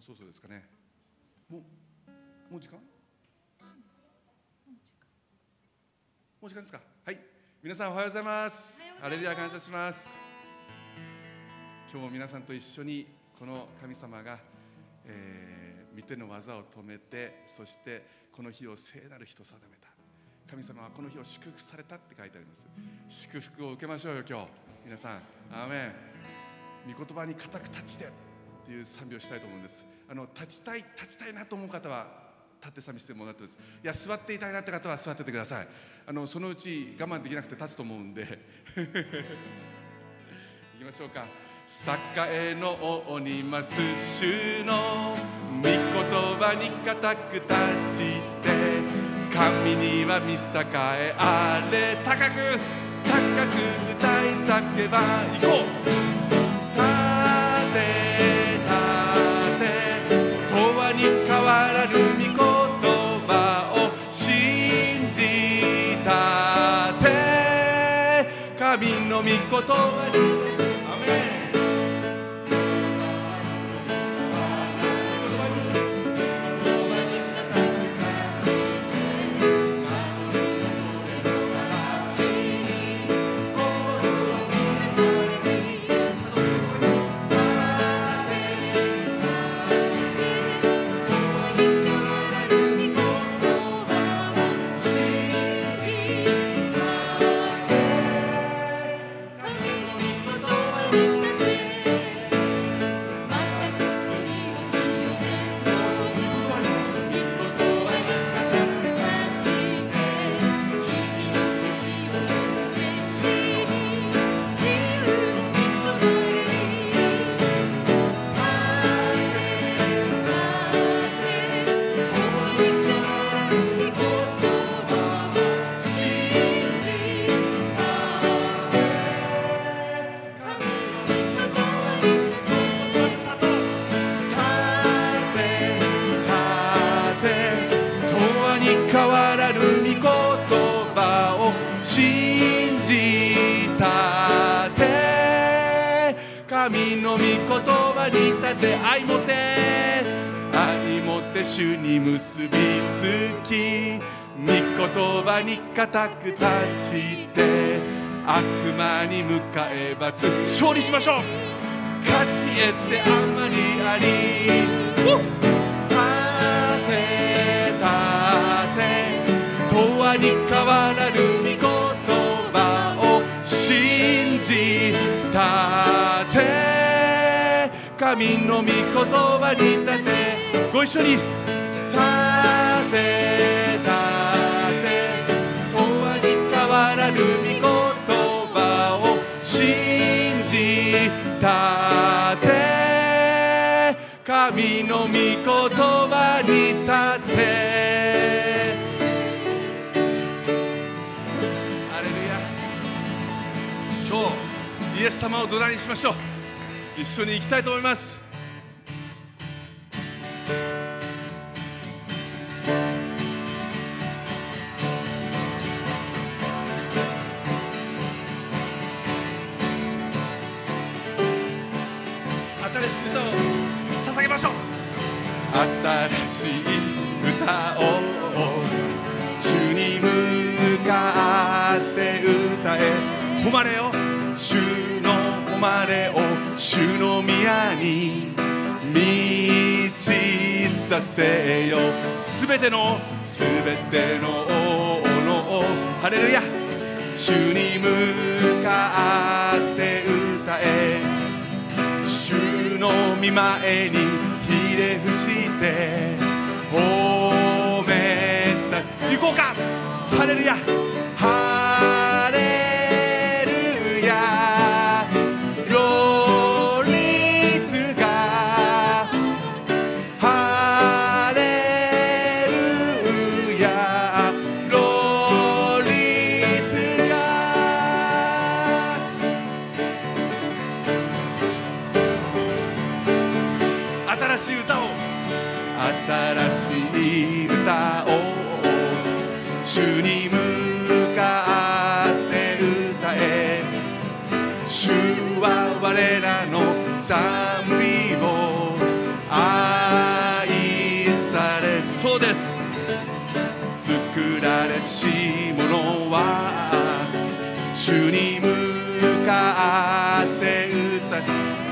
うそろそろですかね。もうもう時間？もう時間。ですか？はい。皆さんおはようございます。ハレルヤ感謝します。今日も皆さんと一緒にこの神様が、えー、見ての技を止めてそしてこの日を聖なる日と定めた。神様はこの日を祝福されたって書いてあります。祝福を受けましょうよ今日。皆さん。アーメン。御言葉に固く立ちてっていう賛美をしたいと思うんです。あの立ちたい立ちたいなと思う方は立って賛美してもらってます。いや座っていたいなって方は座っててください。あのそのうち我慢できなくて立つと思うんで。行きましょうか。栄の王にます主の御言葉に固く立ちて神には見栄えあれ。高く高く歌い叫ば行こう。御言葉神の御言葉に立て愛もて愛もて主に結びつき御言葉に固く立ちて悪魔に向かえばつ勝利しましょう。勝ち得てあまり。あり立てたて。永遠に変わらぬ神の御言葉に立てご一緒に立てる御言葉を信じたて神の御言葉に立て。アレルヤ。今日イエス様を土台にしましょう。一緒に行きたいと思います。しい歌を主に向かって歌え。誉れを主の誉れを主の宮に満ちさせよすべてのすべての王のハレルヤ。主に向かって歌え。主の御前にひれ伏して。褒めた。行こうか。ハレルヤ。しい歌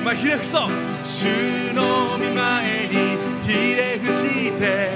前ひれ伏そう主の御前にひれ伏して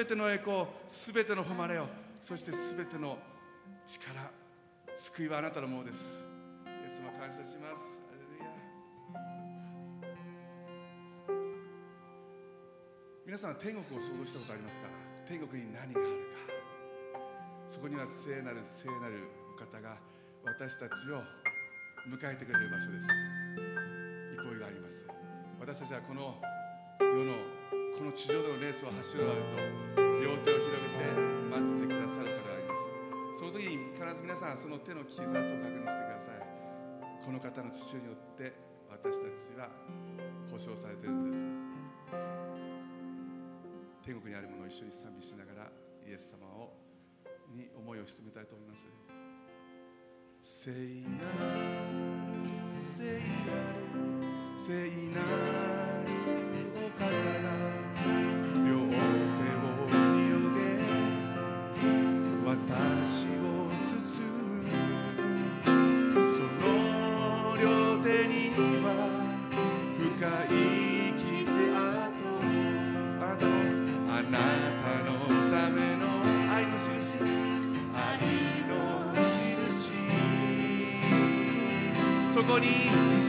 べての栄光すべての誉れをそしてすべての力救いはあなたのものです。イエス様感謝します。皆さん天国を想像したことありますか？天国に何があるか。そこには聖なる聖なるお方が私たちを迎えてくれる場所です。憩いがあります。私たちはこの世のこの地上でのレースを走り終わると両手を広げて待ってくださる方がいますその時に必ず皆さんその手の傷跡を確認してくださいこの方の父によって私たちは保証されているんです天国にあるものを一緒に賛美しながらイエス様をに思いを沈めたいと思います聖なる聖なる聖なる favorito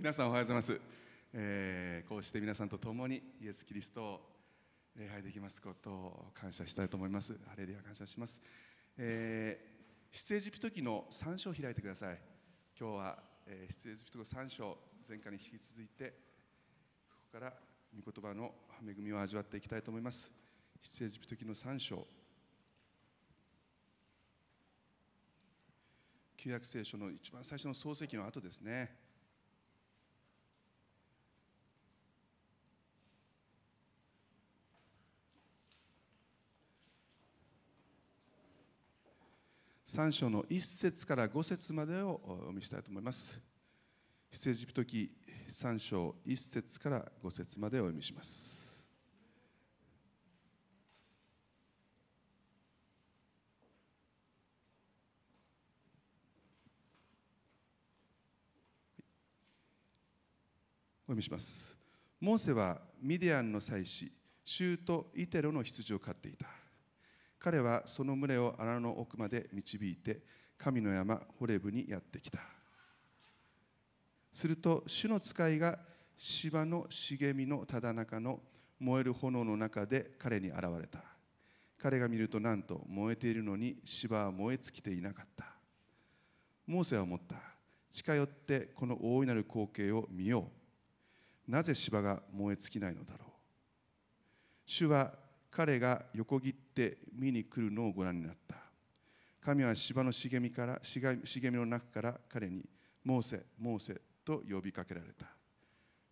皆さんおはようございます、えー、こうして皆さんと共にイエス・キリストを礼拝できますことを感謝したいと思います。ハレルヤ感謝します、えー、出エジプト記の3章を開いてください。今日は、えー、出エジプト記3章前回に引き続いてここから御言葉の恵みを味わっていきたいと思います。出エジプト記の3章。旧約聖書の一番最初の創世記の後ですね。3章の1節から5節までをお読みしたいと思います。出エジプト記3章1節から5節までお読みします。お読みします。モーセはミディアンの祭司シュート・イテロの羊を飼っていた。彼はその群れを穴の奥まで導いて神の山ホレブにやってきた。すると主の使いが芝の茂みのただ中の燃える炎の中で彼に現れた。彼が見るとなんと燃えているのに芝は燃え尽きていなかった。モーセは思った。近寄ってこの大いなる光景を見よう。なぜ芝が燃え尽きないのだろう。主は彼が横切って見に来るのをご覧になった。神は芝の茂みから茂みの中から彼にモーセモーセと呼びかけられた。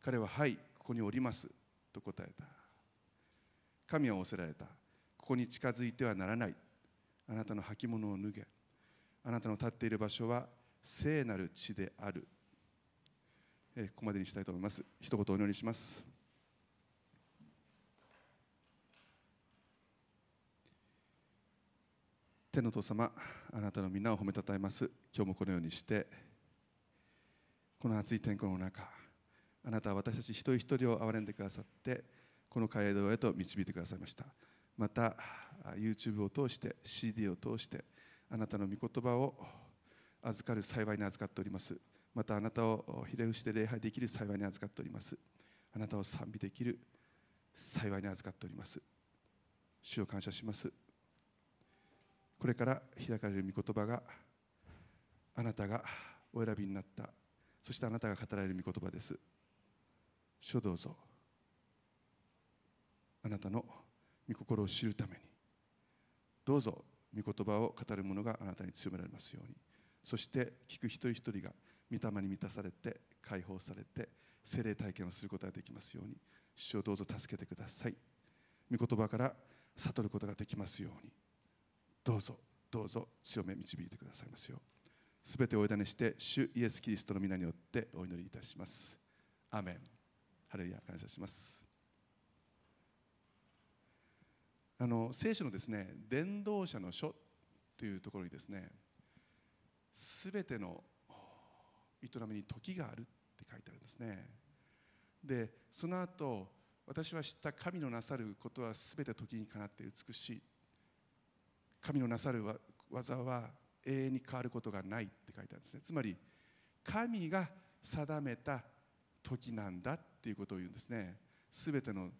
彼ははいここにおりますと答えた。神は仰せられたここに近づいてはならないあなたの履物を脱げあなたの立っている場所は聖なる地であるえここまでにしたいと思います。一言お祈りします。天の父様あなたの皆を褒めたたえます。今日もこのようにしてこの暑い天候の中あなたは私たち一人一人を憐れんでくださってこの街道へと導いてくださいました。また YouTube を通して CD を通してあなたの御言葉を預かる幸いに預かっております。またあなたをひれ伏して礼拝できる幸いに預かっております。あなたを賛美できる幸いに預かっております。主を感謝します。これから開かれる御言葉があなたがお選びになった。そしてあなたが語られる御言葉です。書どうぞ。あなたの御心を知るために。どうぞ御言葉を語る者があなたに強められますように。そして聞く一人一人が御霊に満たされて解放されて精霊体験をすることができますように。主をどうぞ助けてください。御言葉から悟ることができますように。どうぞどうぞ強め導いてくださいますよ。うすべてお委ねして主イエス・キリストの皆によってお祈りいたします。アメン。ハレルヤ感謝します。あの聖書のですね伝道者の書というところにですねすべての営みに時があるって書いてあるんですね。でその後私は知った神のなさることはすべて時にかなって美しい。神のなさる技は永遠に変わることがないって書いてあるんですね。つまり神が定めた時なんだっていうことを言うんですね。すべての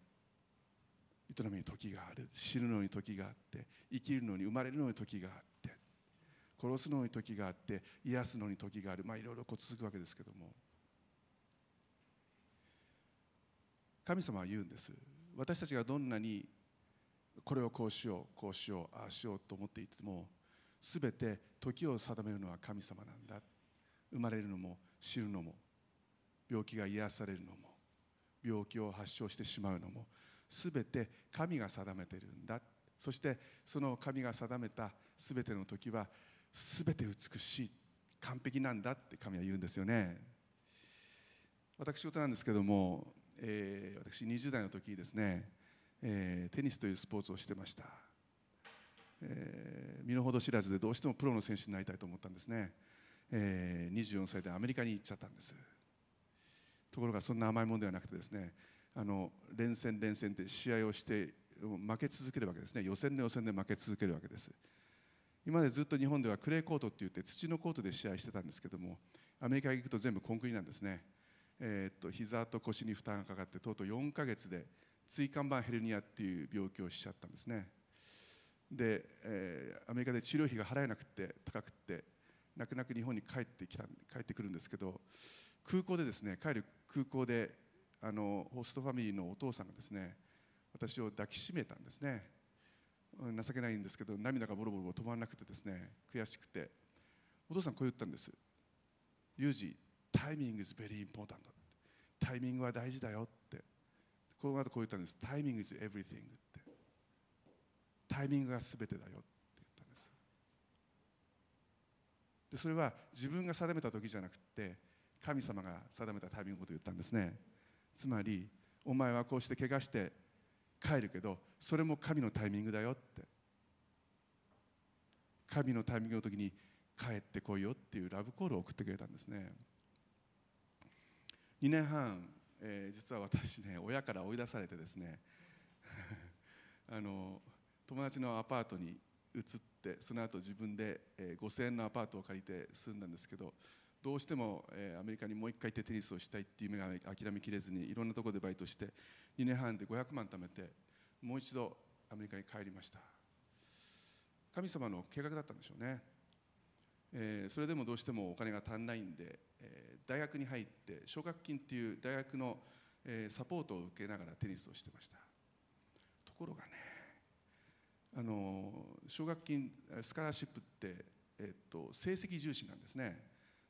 営みに時がある死ぬのに時があって生きるのに生まれるのに時があって殺すのに時があって癒すのに時がある。まあいろいろこう続くわけですけども。神様は言うんです。私たちがどんなにこれをこうしようこうしようああしようと思っていても全て時を定めるのは神様なんだ。生まれるのも死ぬのも病気が癒されるのも病気を発症してしまうのも全て神が定めてるんだ。そしてその神が定めた全ての時は全て美しい完璧なんだって神は言うんですよね。私事なんですけども、えー、私20代の時ですねえー、テニスというスポーツをしてました、えー、身の程知らずでどうしてもプロの選手になりたいと思ったんですね、えー、24歳でアメリカに行っちゃったんです。ところがそんな甘いものではなくてですねあの連戦連戦で試合をして負け続けるわけですね。予選の予選で負け続けるわけです。今までずっと日本ではクレーコートって言って土のコートで試合してたんですけどもアメリカに行くと全部コンクリなんですね。えー、っと膝と腰に負担がかかってとうとう4ヶ月で椎間板ヘルニアっていう病気をしちゃったんですね。で、えー、アメリカで治療費が払えなくて高くて泣く泣く日本に帰ってきた帰ってくるんですけど空港でですね帰る空港であのホストファミリーのお父さんがですね私を抱きしめたんですね。情けないんですけど涙がボロボロ止まらなくてですね悔しくてお父さんこう言ったんです「ユージタイミング is very important」タイミングは大事だよこの後こう言ったんです。タイミング is everything って。タイミングが全てだよって言ったんです。でそれは自分が定めた時じゃなくて神様が定めたタイミングことを言ったんですねつまりお前はこうして怪我して帰るけどそれも神のタイミングだよって神のタイミングの時に帰ってこいよっていうラブコールを送ってくれたんですね2年半、えー、実は私ね親から追い出されてですね あの友達のアパートに移ってその後自分で、えー、5000円のアパートを借りて住んだんですけどどうしても、えー、アメリカにもう一回行ってテニスをしたいっていう夢が諦めきれずにいろんなところでバイトして2年半で500万貯めてもう一度アメリカに帰りました。神様の計画だったんでしょうね、えー、それでもどうしてもお金が足んないんで、えー、大学に入って奨学金っていう大学の、えー、サポートを受けながらテニスをしてました。ところがねあの奨学金スカラシップって、えっと、成績重視なんですね。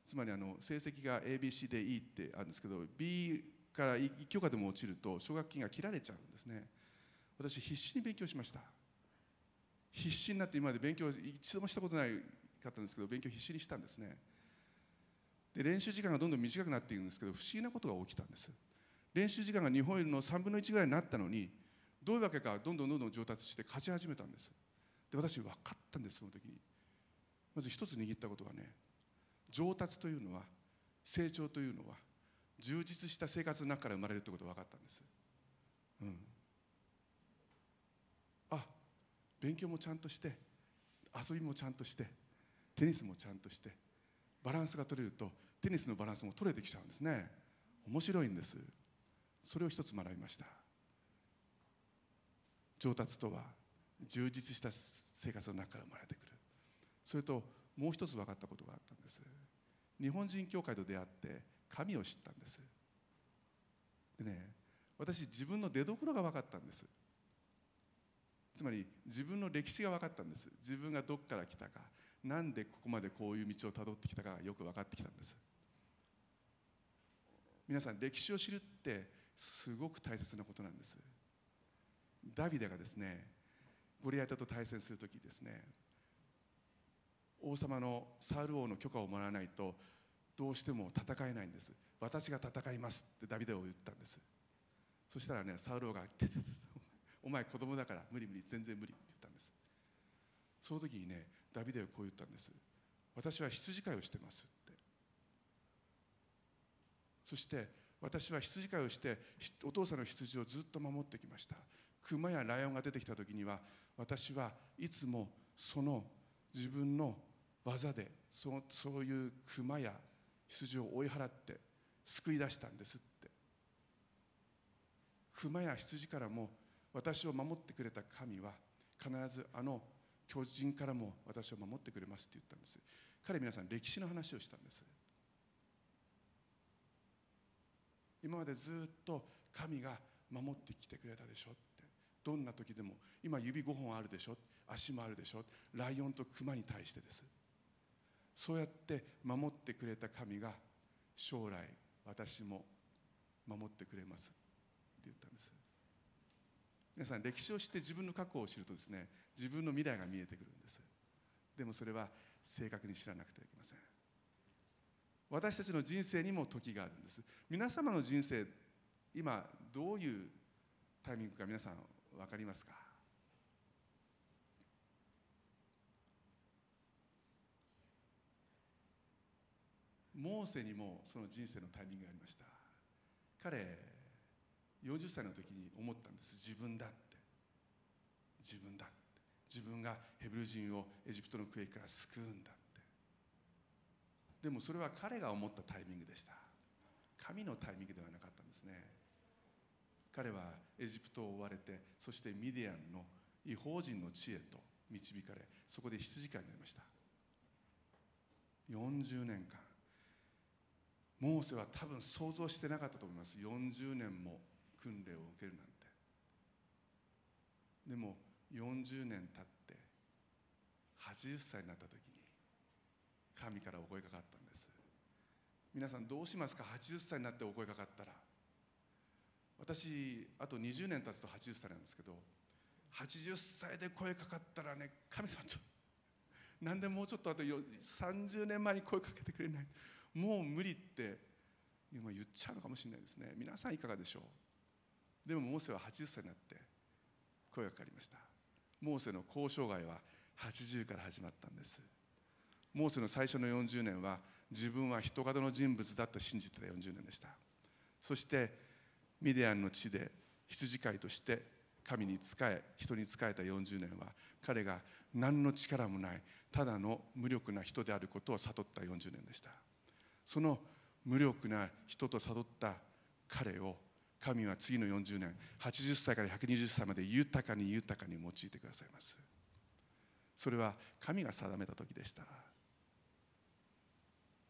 つまりあの成績が ABC でいいってあるんですけど B から1教科でも落ちると奨学金が切られちゃうんですね。私必死に勉強しました。必死になって今まで勉強一度もしたことないかったんですけど勉強必死にしたんですね。で練習時間がどんどん短くなっていくんですけど不思議なことが起きたんです。練習時間が日本よりの3分の1ぐらいになったのにどういうわけかどんどんどんどん上達して勝ち始めたんです。で私分かったんですその時に。まず一つ握ったことはね上達というのは成長というのは充実した生活の中から生まれるということが分かったんです。うん。あ勉強もちゃんとして遊びもちゃんとしてテニスもちゃんとしてバランスが取れるとテニスのバランスも取れてきちゃうんですね。面白いんです。それを一つ学びました。上達とは充実した生活の中から生まれてくる。それともう一つ分かったことがあったんです。日本人教会と出会って神を知ったんです。でね私自分の出どころが分かったんです。つまり自分の歴史が分かったんです。自分がどこから来たか。なんでここまでこういう道をたどってきたかよく分かってきたんです。皆さん歴史を知るってすごく大切なことなんです。ダビデがですねゴリアテと対戦する時ですね王様のサウル王の許可をもらわないとどうしても戦えないんです。私が戦いますってダビデを言ったんです。そしたらねサウル王が「てててお前子供だから無理無理全然無理」って言ったんです。その時にねダビデはこう言ったんです。私は羊飼いをしてますって。そして私は羊飼いをしてお父さんの羊をずっと守ってきました。熊やライオンが出てきた時には私はいつもその自分の技でそのそういう熊や羊を追い払って救い出したんですって。熊や羊からも私を守ってくれた神は必ずあの巨人からも私を守ってくれますって言ったんです。彼皆さん歴史の話をしたんです。今までずっと神が守ってきてくれたでしょって。どんな時でも今指5本あるでしょ足もあるでしょライオンとクマに対してです。そうやって守ってくれた神が将来私も守ってくれますって言ったんです。皆さん歴史を知って自分の過去を知るとですね自分の未来が見えてくるんです。でもそれは正確に知らなくてはいけません。私たちの人生にも時があるんです。皆様の人生今どういうタイミングか皆さん分かりますか？モーセにもその人生のタイミングがありました。彼40歳の時に思ったんです。自分だって。自分だって。自分がヘブル人をエジプトの区域から救うんだって。でもそれは彼が思ったタイミングでした。神のタイミングではなかったんですね。彼はエジプトを追われてそしてミディアンの違法人の地へと導かれそこで羊飼いになりました。40年間。モーセは多分想像してなかったと思います。40年も訓練を受けるなんて。でも40年経って80歳になった時に神からお声かかったんです。皆さんどうしますか？80歳になってお声かかったら。私あと20年経つと80歳なんですけど80歳で声かかったらね神様ちょなんでもうちょっとあと30年前に声かけてくれない？もう無理って今言っちゃうのかもしれないですね。皆さんいかがでしょう？でもモーセは80歳になって声がかかりました。モーセの交渉外は80から始まったんです。モーセの最初の40年は自分は人型の人物だと信じてた40年でした。そしてミディアンの地で羊飼いとして神に仕え人に仕えた40年は彼が何の力もないただの無力な人であることを悟った40年でした。その無力な人と悟った彼を神は次の40年80歳から120歳まで豊かに豊かに用いてくださいます。それは神が定めた時でした。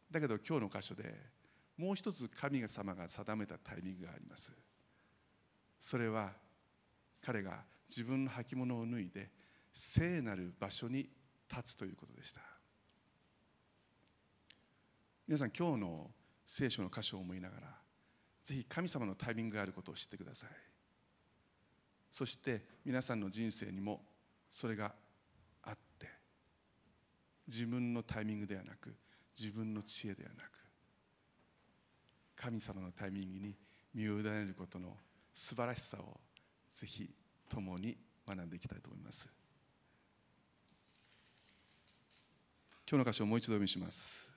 だけど今日の箇所でもう一つ神様が定めたタイミングがあります。それは彼が自分の履物を脱いで聖なる場所に立つということでした。皆さん今日の聖書の箇所を思いながらぜひ神様のタイミングがあることを知ってください。そして皆さんの人生にもそれがあって自分のタイミングではなく自分の知恵ではなく神様のタイミングに身を委ねることの素晴らしさをぜひ共に学んでいきたいと思います。今日の箇所をもう一度読みします。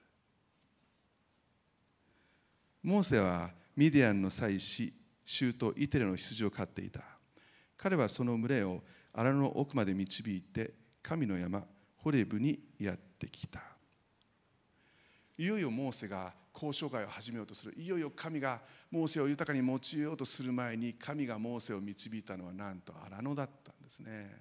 モーセはミディアンの祭司州とイテレの羊を飼っていた。彼はその群れを荒野の奥まで導いて神の山ホレブにやってきた。いよいよモーセが交渉会を始めようとする。いよいよ神がモーセを豊かに用いようとする前に神がモーセを導いたのはなんと荒野だったんですね。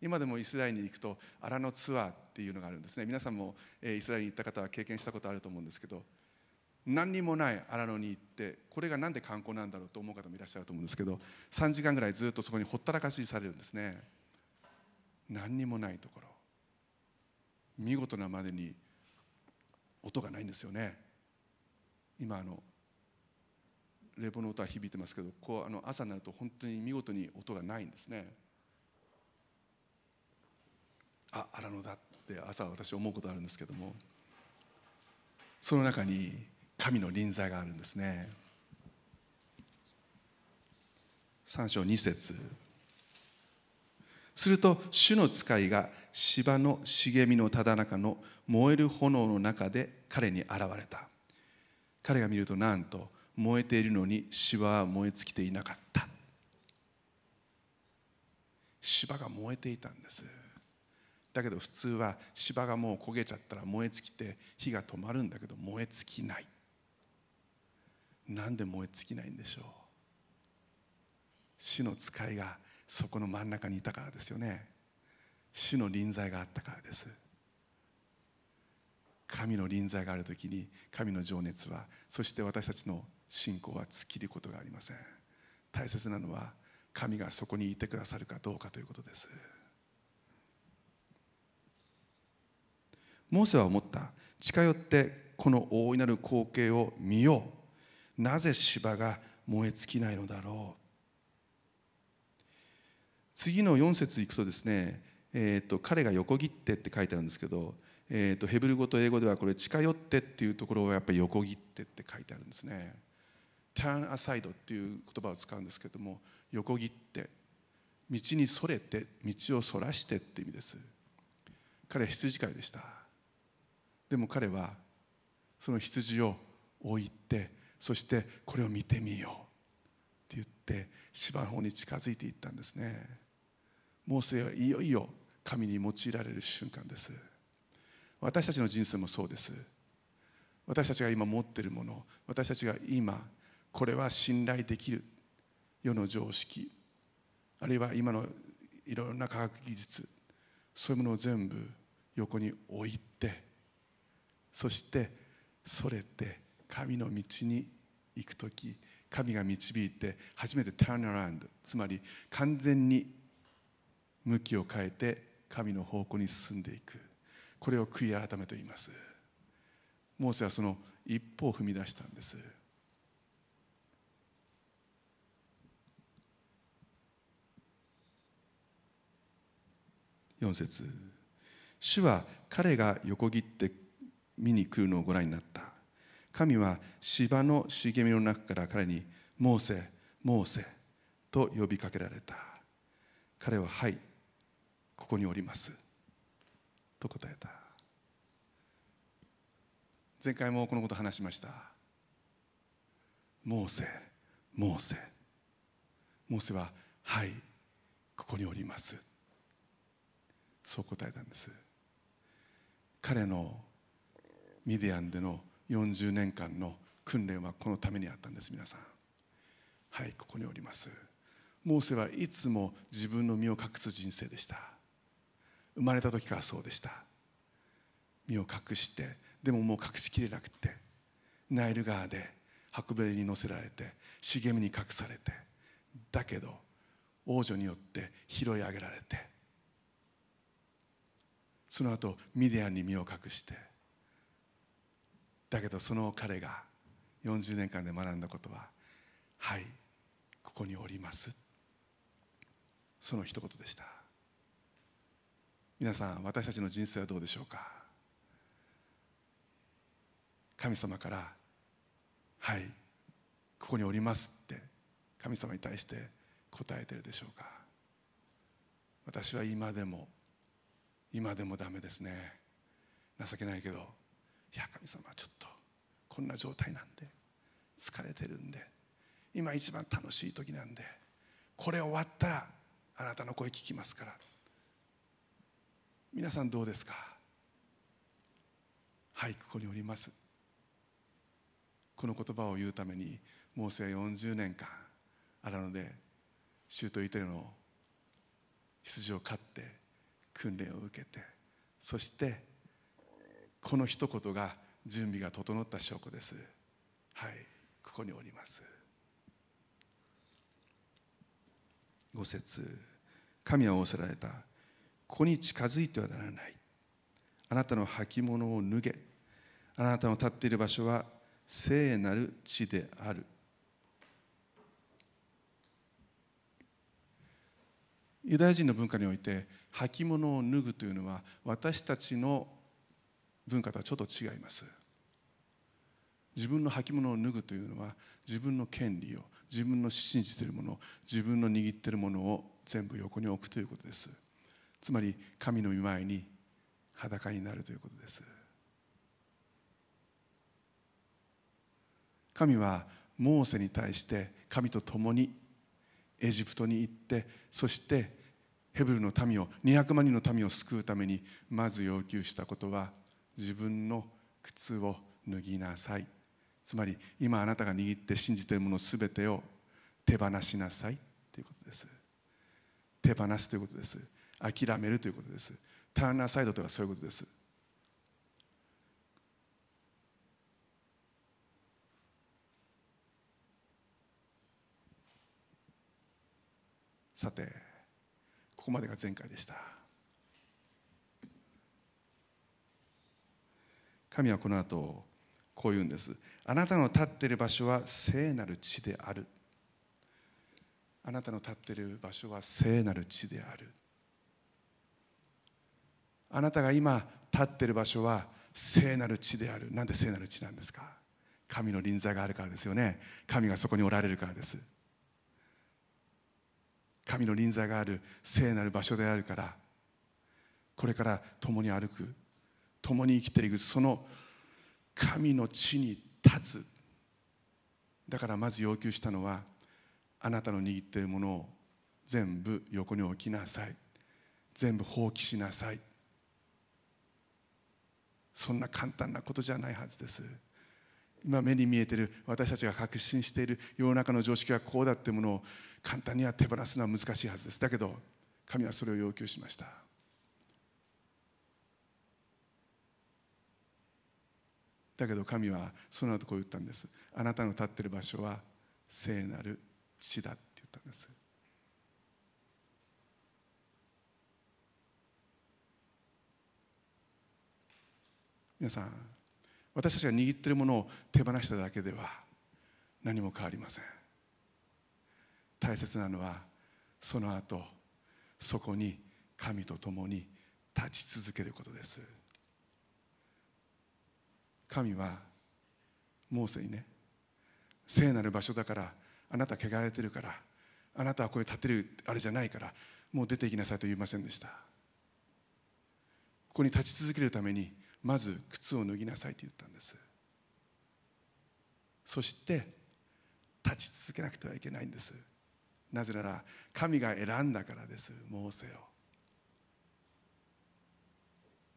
今でもイスラエルに行くと荒野ツアーっていうのがあるんですね。皆さんもイスラエルに行った方は経験したことあると思うんですけど何にもない荒野に行ってこれが何で観光なんだろうと思う方もいらっしゃると思うんですけど3時間ぐらいずっとそこにほったらかしされるんですね。何にもないところ。見事なまでに音がないんですよね。今あの冷房の音は響いてますけどこうあの朝になると本当に見事に音がないんですね。あ荒野だって朝私思うことあるんですけどもその中に神の臨在があるんですね。3章2節。すると主の使いが芝の茂みのただ中の燃える炎の中で彼に現れた。彼が見るとなんと燃えているのに芝は燃え尽きていなかった。芝が燃えていたんです。だけど普通は芝がもう焦げちゃったら燃え尽きて火が止まるんだけど燃え尽きない。なんで燃え尽きないんでしょう？主の使いがそこの真ん中にいたからですよね。主の臨在があったからです。神の臨在がある時に神の情熱はそして私たちの信仰は尽きることがありません。大切なのは神がそこにいてくださるかどうかということです。モーセは思った。近寄ってこの大いなる光景を見よう。なぜ芝が燃え尽きないのだろう？次の4節いくとですね、えーと、彼が横切ってって書いてあるんですけど、えーと、ヘブル語と英語ではこれ近寄ってっていうところはやっぱり横切ってって書いてあるんですね。Turn aside っていう言葉を使うんですけども横切って道にそれて道をそらしてって意味です。彼は羊飼いでした。でも彼はその羊を置いてそしてこれを見てみよう。って言って芝の方に近づいていったんですね。モーセはいよいよ神に用いられる瞬間です。私たちの人生もそうです。私たちが今持っているもの私たちが今これは信頼できる。世の常識。あるいは今のいろんな科学技術。そういうものを全部横に置いてそしてそれて神の道に行く時神が導いて初めて turn around つまり完全に向きを変えて神の方向に進んでいく。これを悔い改めと言います。モーセはその一歩を踏み出したんです。4節。主は彼が横切って見に来るのをご覧になった。神は芝の茂みの中から彼に「モーセモーセ」と呼びかけられた。彼は「はいここにおります」と答えた。前回もこのこと話しましたモーセモーセモーセは「はいここにおります」そう答えたんです。彼のミディアンでの40年間の訓練はこのためにあったんです皆さん。はいここにおります。モーセはいつも自分の身を隠す人生でした。生まれた時からそうでした。身を隠してでももう隠しきれなくてナイル川で白べりに乗せられて茂みに隠されてだけど王女によって拾い上げられてその後ミディアンに身を隠してだけどその彼が40年間で学んだことははいここにおります。その一言でした。皆さん私たちの人生はどうでしょうか？神様から「はいここにおります」って神様に対して答えてるでしょうか？私は今でも今でもダメですね。情けないけどいや神様ちょっとこんな状態なんで疲れてるんで今一番楽しい時なんでこれ終わったらあなたの声聞きますから皆さんどうですかはいここにおりますこの言葉を言うためにモーセは40年間荒野でシとイテルの羊を飼って訓練を受けてそしてこの一言が準備が整った証拠です。はい。ここにおります。五節。神は仰せられた。ここに近づいてはならない。あなたの履物を脱げ。あなたの立っている場所は聖なる地である。ユダヤ人の文化において履物を脱ぐというのは私たちの文化とはちょっと違います。自分の履物を脱ぐというのは自分の権利を自分の信じているもの自分の握っているものを全部横に置くということです。つまり神の御前に裸になるということです。神はモーセに対して神と共にエジプトに行ってそしてヘブルの民を200万人の民を救うためにまず要求したことは自分の靴を脱ぎなさい。つまり今あなたが握って信じているもの全てを手放しなさいということです。手放すということです。諦めるということです。ターンアサイドとはそういうことです。さてここまでが前回でした。神はこの後こう言うんです。あなたの立っている場所は聖なる地である。あなたの立っている場所は聖なる地である。あなたが今立っている場所は聖なる地である。なんで聖なる地なんですか？神の臨在があるからですよね。神がそこにおられるからです。神の臨在がある聖なる場所であるから。これから共に歩く。共に生きていくその神の地に立つ。だからまず要求したのはあなたの握っているものを全部横に置きなさい。全部放棄しなさい。そんな簡単なことじゃないはずです。今目に見えている私たちが確信している世の中の常識はこうだっていうものを簡単には手放すのは難しいはずです。だけど神はそれを要求しました。だけど神はその後こう言ったんです。あなたの立っている場所は聖なる地だって言ったんです。皆さん私たちが握っているものを手放しただけでは何も変わりません。大切なのはその後そこに神と共に立ち続けることです。神はモーセにね聖なる場所だからあなた汚れてるからあなたはこれ立てるあれじゃないからもう出ていきなさいと言いませんでした。ここに立ち続けるためにまず靴を脱ぎなさいと言ったんです。そして立ち続けなくてはいけないんです。なぜなら神が選んだからですモーセを。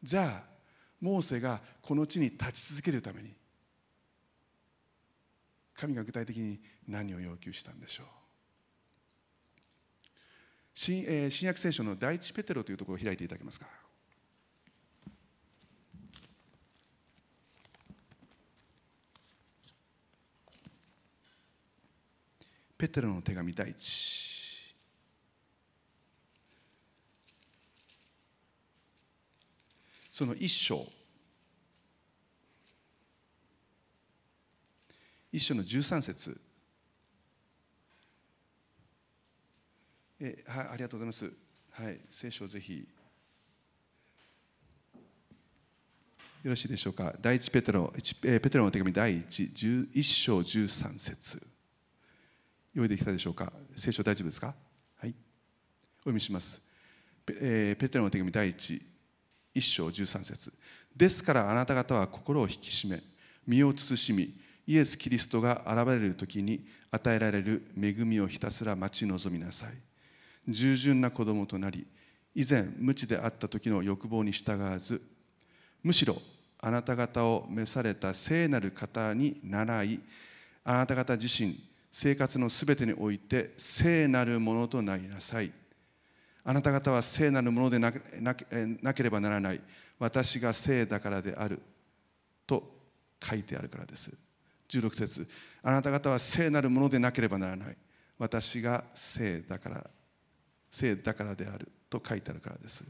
じゃあモーセがこの地に立ち続けるために神が具体的に何を要求したんでしょう。新,、えー、新約聖書の第一ペテロというところを開いていただけますか。ペテロの手紙第一。その一章一章の十三節えはい、ありがとうございます。はい、聖書をぜひ。よろしいでしょうか。第一ペテロ、ペテロの手紙第一、一章十三節。用意できたでしょうか。聖書大丈夫ですか？はい。お読みします。ペ,、え、ペテロの手紙第一、一章十三節。ですからあなた方は心を引き締め、身を慎み、イエス・キリストが現れる時に与えられる恵みをひたすら待ち望みなさい。従順な子供となり以前無知であった時の欲望に従わずむしろあなた方を召された聖なる方に倣いあなた方自身生活のすべてにおいて聖なるものとなりなさいあなた方は聖なるものでなければならない。私が聖だからであると書いてあるからです。16節。あなた方は聖なるものでなければならない。私が聖だから聖だからであると書いてあるからです。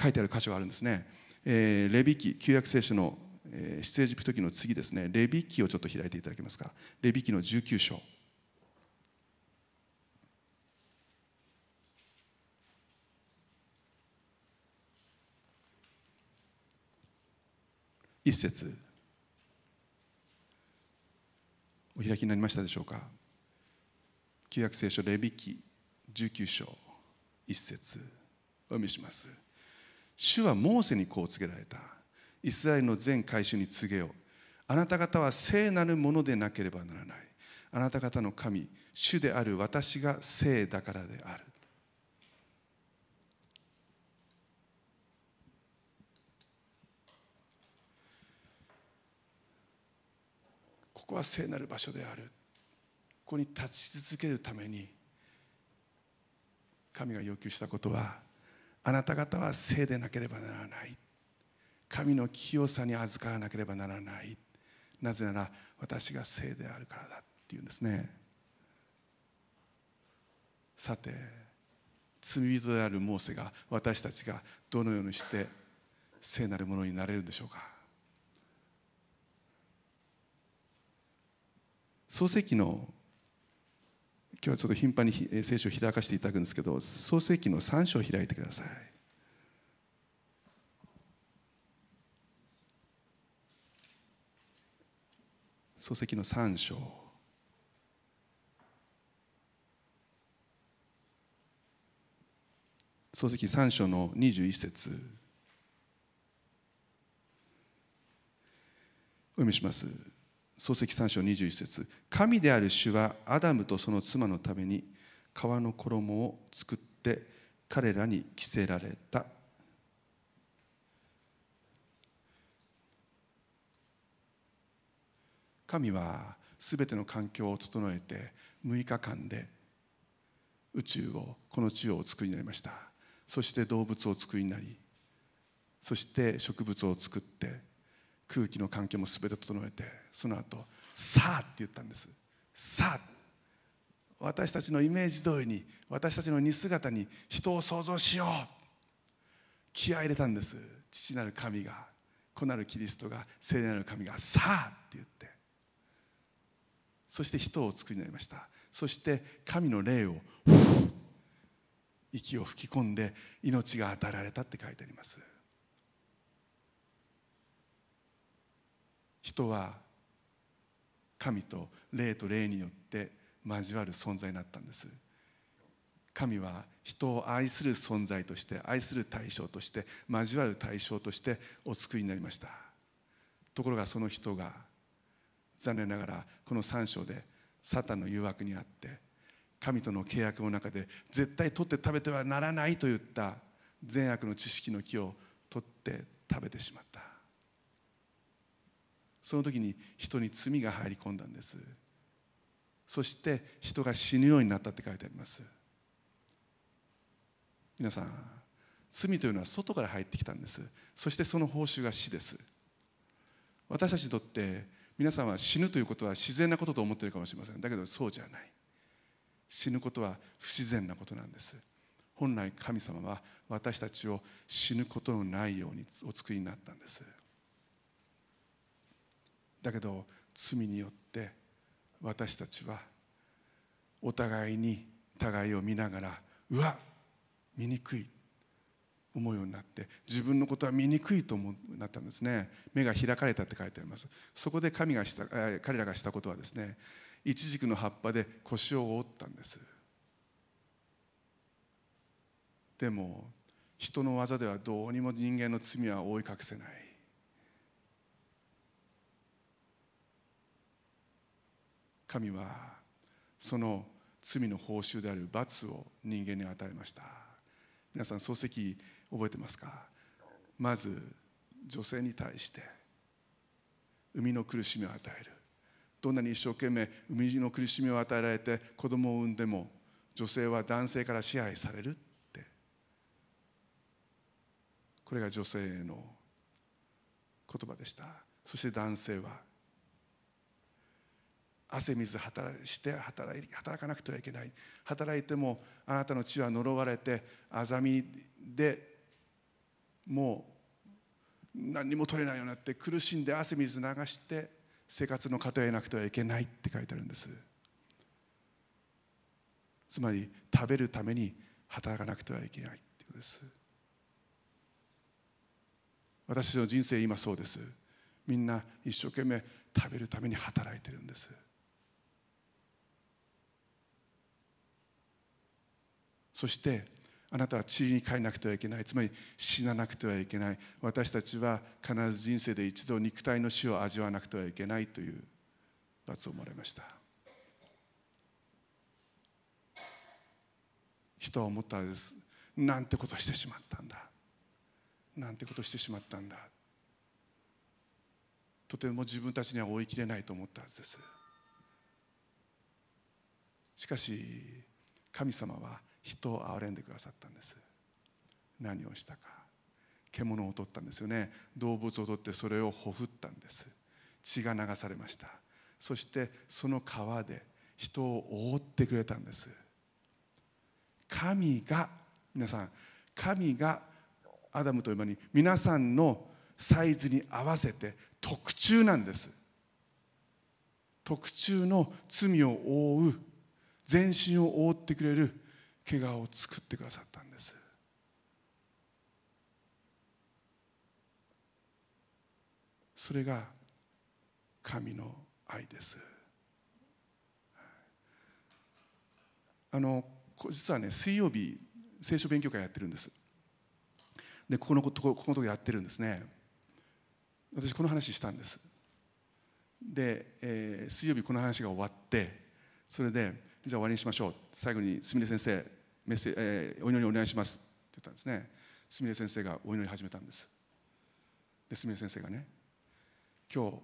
書いてある箇所があるんですね、えー、レビ記旧約聖書の、え、出エジプト記の次ですね。レビ記をちょっと開いていただけますか。レビ記の19章。一節。お開きになりましたでしょうか？旧約聖書レビ記19章1節。お読みします。主はモーセにこう告げられた。イスラエルの全会衆に告げよう。あなた方は聖なるものでなければならない。あなた方の神主である私が聖だからである。ここは聖なる場所である。ここに立ち続けるために神が要求したことはあなた方は聖でなければならない。神の清さに預からなければならない。なぜなら私が聖であるからだっていうんですね。さて罪人であるモーセが私たちがどのようにして聖なるものになれるんでしょうか。創世記の今日はちょっと頻繁に聖書を開かせていただくんですけど創世記の3章を開いてください。創世記の3章。創世記3章の21節。お読みします。創世記3章21節神である主はアダムとその妻のために皮の衣を作って彼らに着せられた。神はすべての環境を整えて6日間で宇宙をこの地をお作りになりました。そして動物をお作りになりそして植物を作って空気の環境も全て整えてその後さあって言ったんです。さあ。私たちのイメージ通りに私たちの似姿に人を創造しよう。気合い入れたんです。父なる神が子なるキリストが聖なる神がさあって言って。そして人をお作りになりました。そして神の霊を息を吹き込んで命が与えられたって書いてあります。人は神と霊と霊によって交わる存在になったんです。神は人を愛する存在として愛する対象として交わる対象としてお作りになりました。ところがその人が残念ながらこの3章でサタンの誘惑にあって神との契約の中で絶対取って食べてはならないといった善悪の知識の木を取って食べてしまった。その時に人に罪が入り込んだんです。そして人が死ぬようになったって書いてあります。皆さん罪というのは外から入ってきたんです。そしてその報酬が死です。私たちにとって皆さんは死ぬということは自然なことと思っているかもしれません。だけどそうじゃない。死ぬことは不自然なことなんです。本来神様は私たちを死ぬことのないようにお作りになったんです。だけど罪によって私たちはお互いに互いを見ながらうわ醜い思うようになって自分のことは醜いと思うなったんですね。目が開かれたって書いてあります。そこで神がした彼らがしたことはですねイチジクの葉っぱで腰を覆ったんです。でも人の技ではどうにも人間の罪は覆い隠せない。神はその罪の報酬である罰を人間に与えました。皆さん漱石覚えてますか？まず女性に対して生みの苦しみを与える。どんなに一生懸命生みの苦しみを与えられて子供を産んでも女性は男性から支配されるって。これが女性への言葉でした。そして男性は汗水働して働い働かなくてはいけない。働いてもあなたの血は呪われてあざみでもう何にも取れないようになって苦しんで汗水流して生活の糧を得なくてはいけないって書いてあるんです。つまり食べるために働かなくてはいけないってことです。私の人生今そうです。みんな一生懸命食べるために働いてるんです。そしてあなたは地に帰らなくてはいけない。つまり死ななくてはいけない。私たちは必ず人生で一度肉体の死を味わわなくてはいけない。という罰をもらいました。人は思ったんです。なんてことしてしまったんだ。なんてことしてしまったんだ。とても自分たちには追い切れないと思ったはずです。しかし神様は人を憐れんでくださったんです。何をしたか。獣を取ったんですよね。動物を取ってそれをほふったんです。血が流されました。そしてその川で人を覆ってくれたんです。神が皆さん神がアダムと馬に皆さんのサイズに合わせて特注なんです。特注の罪を覆う全身を覆ってくれる怪我を作ってくださったんです。それが神の愛です。あの実はね水曜日聖書勉強会やってるんです。でここのとこここのとこやってるんですね。私この話したんです。で、えー、水曜日この話が終わってそれでじゃあ終わりにしましょう。最後にすみれ先生メッセ、えー、お祈りお願いします。って言ったんですね。すみれ先生がお祈り始めたんです。ですみれ先生がね今日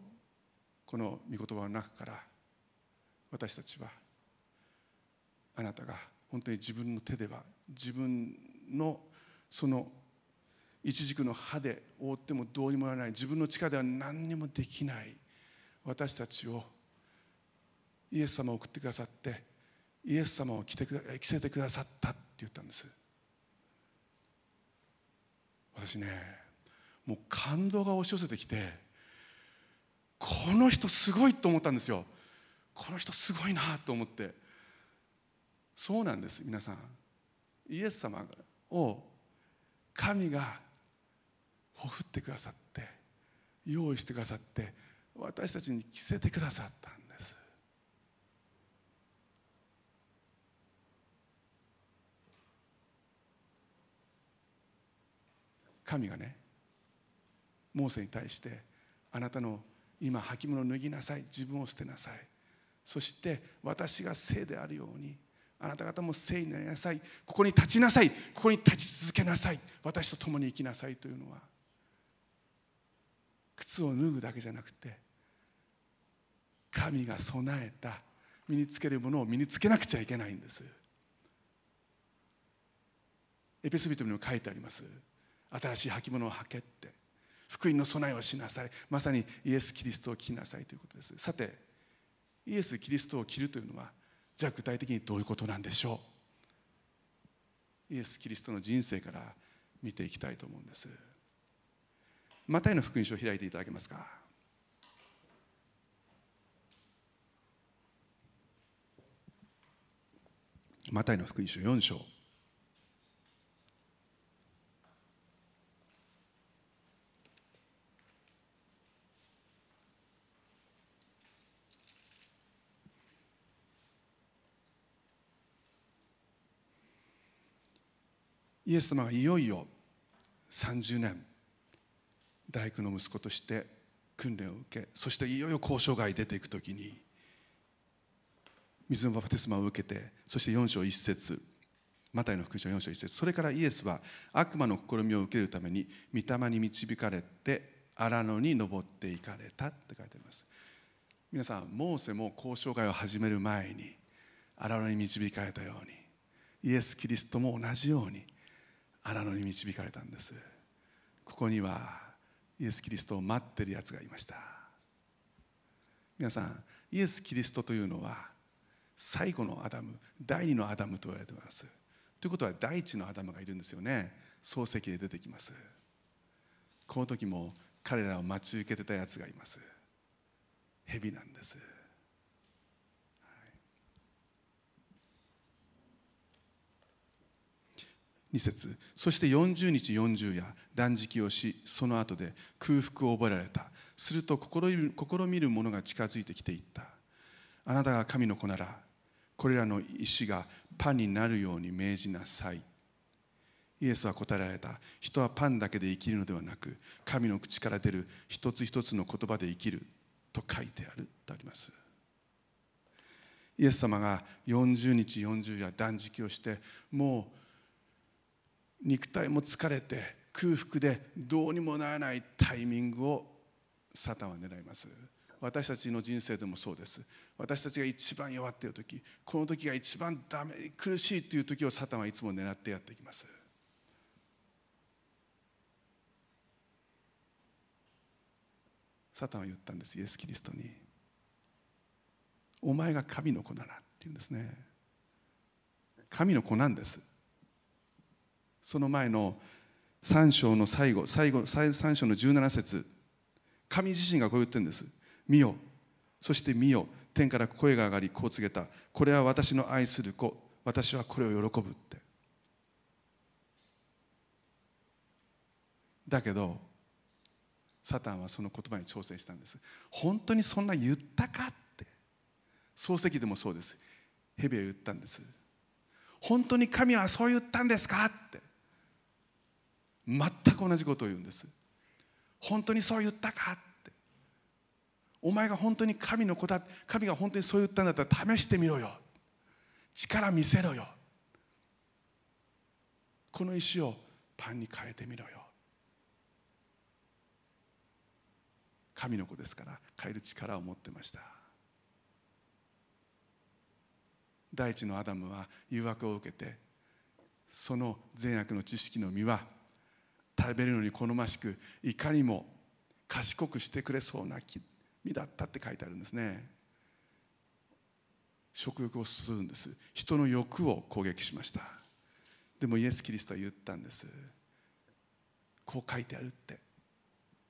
この御言葉の中から私たちはあなたが本当に自分の手では自分のその一軸の歯で覆ってもどうにもならない自分の力では何にもできない私たちをイエス様を送ってくださってイエス様を着て着せてくださったって言ったんです。私ねもう感動が押し寄せてきてこの人すごいと思ったんですよ。この人すごいなと思って。そうなんです皆さん。イエス様を神がほふってくださって用意してくださって私たちに着せてくださったんです神がねモーセに対してあなたの今履物を脱ぎなさい自分を捨てなさい。そして私が聖であるようにあなた方も聖になりなさいここに立ちなさいここに立ち続けなさい私と共に生きなさいというのは靴を脱ぐだけじゃなくて神が備えた身につけるものを身につけなくちゃいけないんです。エペスビトにも書いてあります。新しい履物を履けって。福音の備えをしなさい。まさにイエス・キリストを着なさいということです。さてイエス・キリストを着るというのはじゃあ具体的にどういうことなんでしょう？イエス・キリストの人生から見ていきたいと思うんです。マタイの福音書を開いていただけますか？マタイの福音書4章。イエス様がいよいよ30年大工の息子として訓練を受けそしていよいよ交渉外出ていく時に水のバプテスマを受けてそして4章1節マタイの福音書4章1節それからイエスは悪魔の試みを受けるために御霊に導かれて荒野に登っていかれたって書いてあります。皆さんモーセも交渉外を始める前に荒野に導かれたようにイエス・キリストも同じように荒野に導かれたんです。ここにはイエス・キリストを待ってるやつがいました。皆さんイエス・キリストというのは最後のアダム第二のアダムと言われています。ということは第一のアダムがいるんですよね。漱石で出てきます。この時も彼らを待ち受けてたやつがいます。蛇なんです。2節。そして40日40夜断食をしその後で空腹を覚えられた。すると試みる者が近づいてきていった。あなたが神の子ならこれらの石がパンになるように命じなさい。イエスは答えられた。人はパンだけで生きるのではなく神の口から出る一つ一つの言葉で生きると書いてある。とあります。イエス様が40日40夜断食をしてもう肉体も疲れて空腹でどうにもならないタイミングをサタンは狙います。私たちの人生でもそうです。私たちが一番弱っている時この時が一番ダメ苦しいという時をサタンはいつも狙ってやってきます。サタンは言ったんですイエス・キリストに。お前が神の子ならって言うんですね。神の子なんです。その前の3章の最後最後3章の17節。神自身がこう言ってるんです。見よ。そして見よ。天から声が上がりこう告げた。これは私の愛する子。私はこれを喜ぶって。だけどサタンはその言葉に挑戦したんです。本当にそんな言ったかって。漱石でもそうです。ヘビは言ったんです。本当に神はそう言ったんですかって。全く同じことを言うんです。本当にそう言ったかって。お前が本当に神の子だ神が本当にそう言ったんだったら試してみろよ。力見せろよ。この石をパンに変えてみろよ。神の子ですから変える力を持ってました。第一のアダムは誘惑を受けてその善悪の知識の実は食べるのに好ましくいかにも賢くしてくれそうな実だったって書いてあるんですね。食欲をするんです。人の欲を攻撃しました。でもイエス・キリストは言ったんです。こう書いてあるって。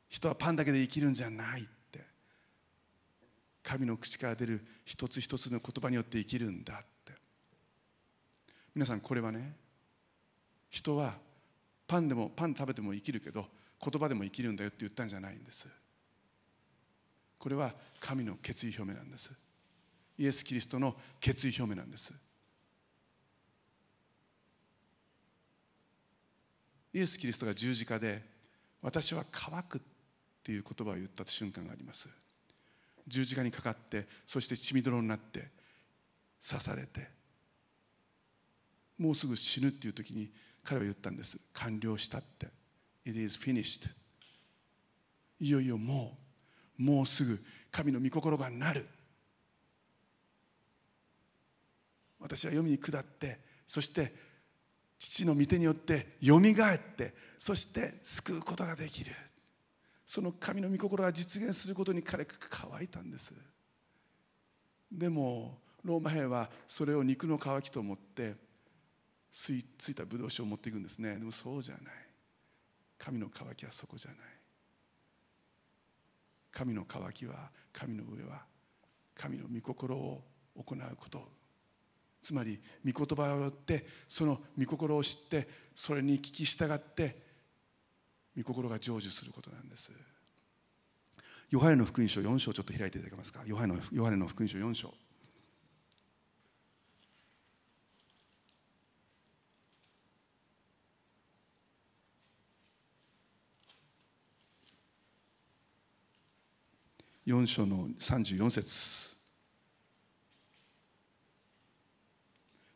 人はパンだけで生きるんじゃないって。神の口から出る一つ一つの言葉によって生きるんだって。皆さんこれはね人はパンでもパン食べても生きるけど言葉でも生きるんだよって言ったんじゃないんです。これは神の決意表明なんです。イエス・キリストの決意表明なんです。イエス・キリストが十字架で私は乾くっていう言葉を言った瞬間があります。十字架にかかってそして血みどろになって刺されてもうすぐ死ぬっていう時に彼は言ったんです。完了したって。It is finished. いよいよもうもうすぐ神の御心がなる。私は読みに下ってそして父の御手によってよみがえってそして救うことができる。その神の御心が実現することに彼が乾いたんです。でもローマ兵はそれを肉の渇きと思ってついついたブドウ酒を持っていくんですね。でもそうじゃない。神の渇きはそこじゃない。神の渇きは神の上は神の御心を行うこと。つまり御言葉をよってその御心を知ってそれに聞き従って御心が成就することなんです。ヨハネの福音書4章ちょっと開いていただけますか？ヨハネのヨハネの福音書4章。4章の34節。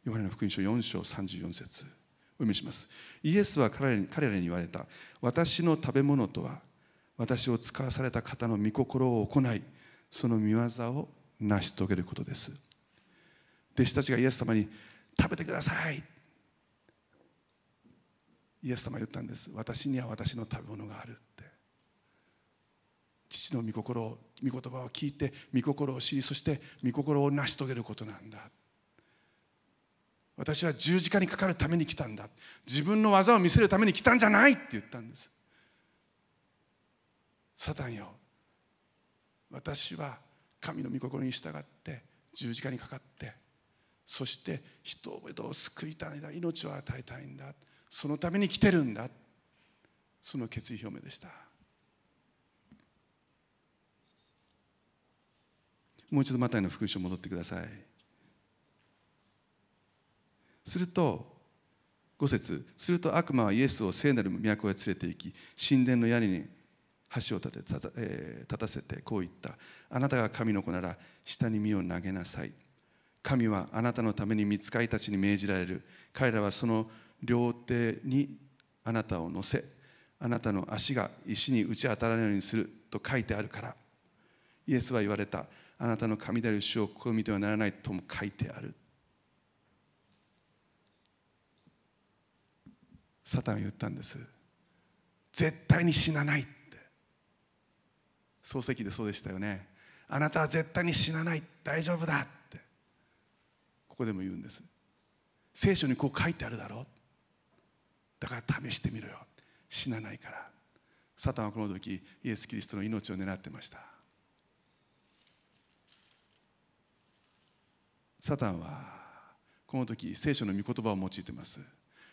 ヨハネの福音書4章34節。お読みします。イエスは彼らに彼らに言われた。私の食べ物とは私を使わされた方の御心を行いその御業を成し遂げることです。弟子たちがイエス様に食べてください。イエス様は言ったんです。私には私の食べ物があるって。父の御心を御言葉を聞いて御心を知りそして御心を成し遂げることなんだ。私は十字架にかかるために来たんだ。自分の技を見せるために来たんじゃないって言ったんです。サタンよ私は神の御心に従って十字架にかかってそして人々を救いたいんだ。命を与えたいんだ。そのために来てるんだ。その決意表明でした。もう一度マタイの福音書戻ってください。すると5節すると悪魔はイエスを聖なる都へ連れて行き神殿の屋根に橋を立て,、え、立たせてこう言った。あなたが神の子なら下に身を投げなさい。神はあなたのために見つかいたちに命じられる。彼らはその両手にあなたを乗せあなたの足が石に打ち当たらないようにすると書いてあるから。イエスは言われた。あなたの神である主を試みてはならないとも書いてある。サタンは言ったんです。絶対に死なないって。漱石でそうでしたよね。あなたは絶対に死なない。大丈夫だって。ここでも言うんです。聖書にこう書いてあるだろ。うだから試してみろよ。死なないから。サタンはこの時イエス・キリストの命を狙ってました。サタンはこの時聖書の御言葉を用いています。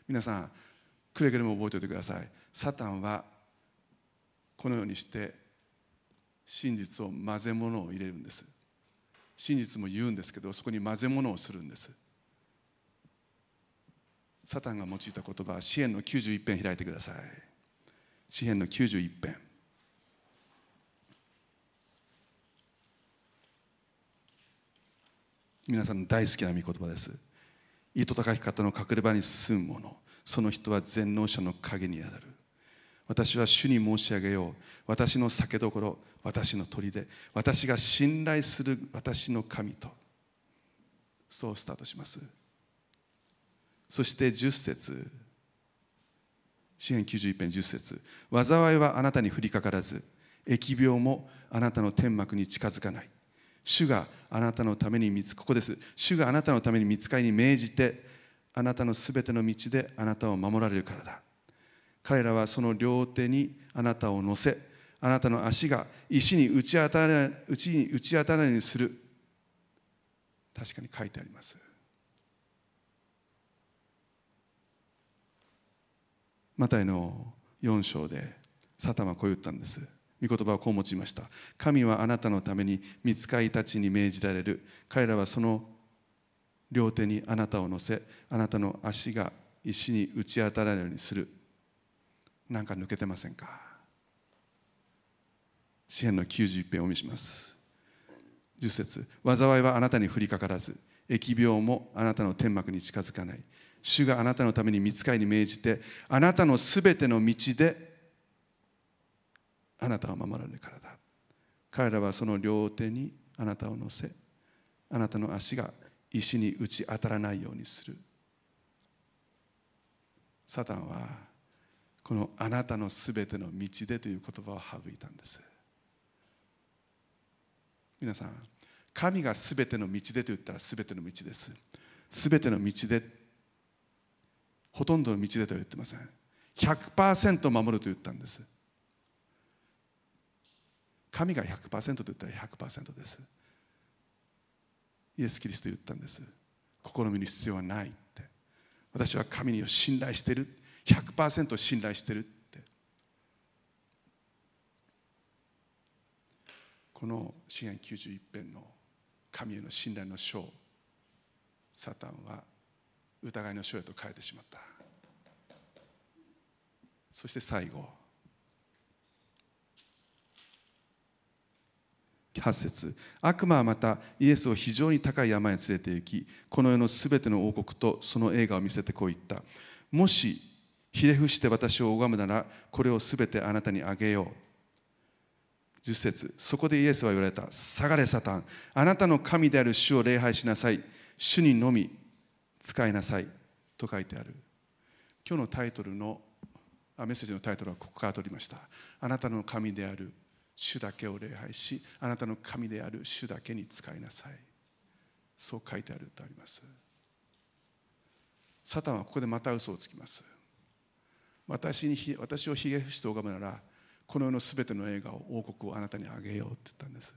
皆さんくれぐれも覚えておいてください。サタンはこのようにして真実を混ぜ物を入れるんです。真実も言うんですけどそこに混ぜ物をするんです。サタンが用いた言葉は詩篇の91編開いてください。詩篇の91編。皆さんの大好きな御言葉です。糸高き方の隠れ場に住む者。その人は全能者の陰にあたる。私は主に申し上げよう。私の酒どころ。私の砦。私が信頼する。私の神と。そうスタートします。そして10節。詩篇91編10節。災いはあなたに降りかからず。疫病もあなたの天幕に近づかない。主があなたのために見つここです。主があなたのために見つかりに命じてあなたのすべての道であなたを守られるからだ。彼らはその両手にあなたを乗せあなたの足が石に打ち当たら打ちに打ち当たらないにする。確かに書いてあります。マタイの4章でサタンはこう言ったんです。御言葉をこう用いました。神はあなたのために見つかいたちに命じられる。彼らはその両手にあなたを乗せあなたの足が石に打ち当たらないようにする。なんか抜けてませんか？詩篇の91編をお見します。10節。災いはあなたに降りかからず。疫病もあなたの天幕に近づかない。主があなたのために見つかりに命じてあなたのすべての道であなたを守られるからだ。彼らはその両手にあなたを乗せあなたの足が石に打ち当たらないようにする。サタンはこのあなたのすべての道でという言葉を省いたんです。皆さん神がすべての道でと言ったらすべての道です。すべての道でほとんどの道でとは言ってません。100%守ると言ったんです。神が100%と言ったら100%です。イエス・キリスト言ったんです。試みる必要はないって。私は神に信頼してる。100%信頼してるって。この詩篇91編の神への信頼の章サタンは疑いの章へと変えてしまった。そして最後8節。悪魔はまたイエスを非常に高い山へ連れて行きこの世のすべての王国とその映画を見せてこう言った。もしひれ伏して私を拝むならこれをすべてあなたにあげよう。10節。そこでイエスは言われた。下がれサタン。あなたの神である主を礼拝しなさい。主にのみ使いなさい。と書いてある。今日のタイトルのメッセージのタイトルはここから取りました。あなたの神である主だけを礼拝しあなたの神である主だけに使いなさい。そう書いてあるとあります。サタンはここでまた嘘をつきます。私に私をひげ伏して拝むならこの世のすべての映画を王国をあなたにあげようって言ったんです。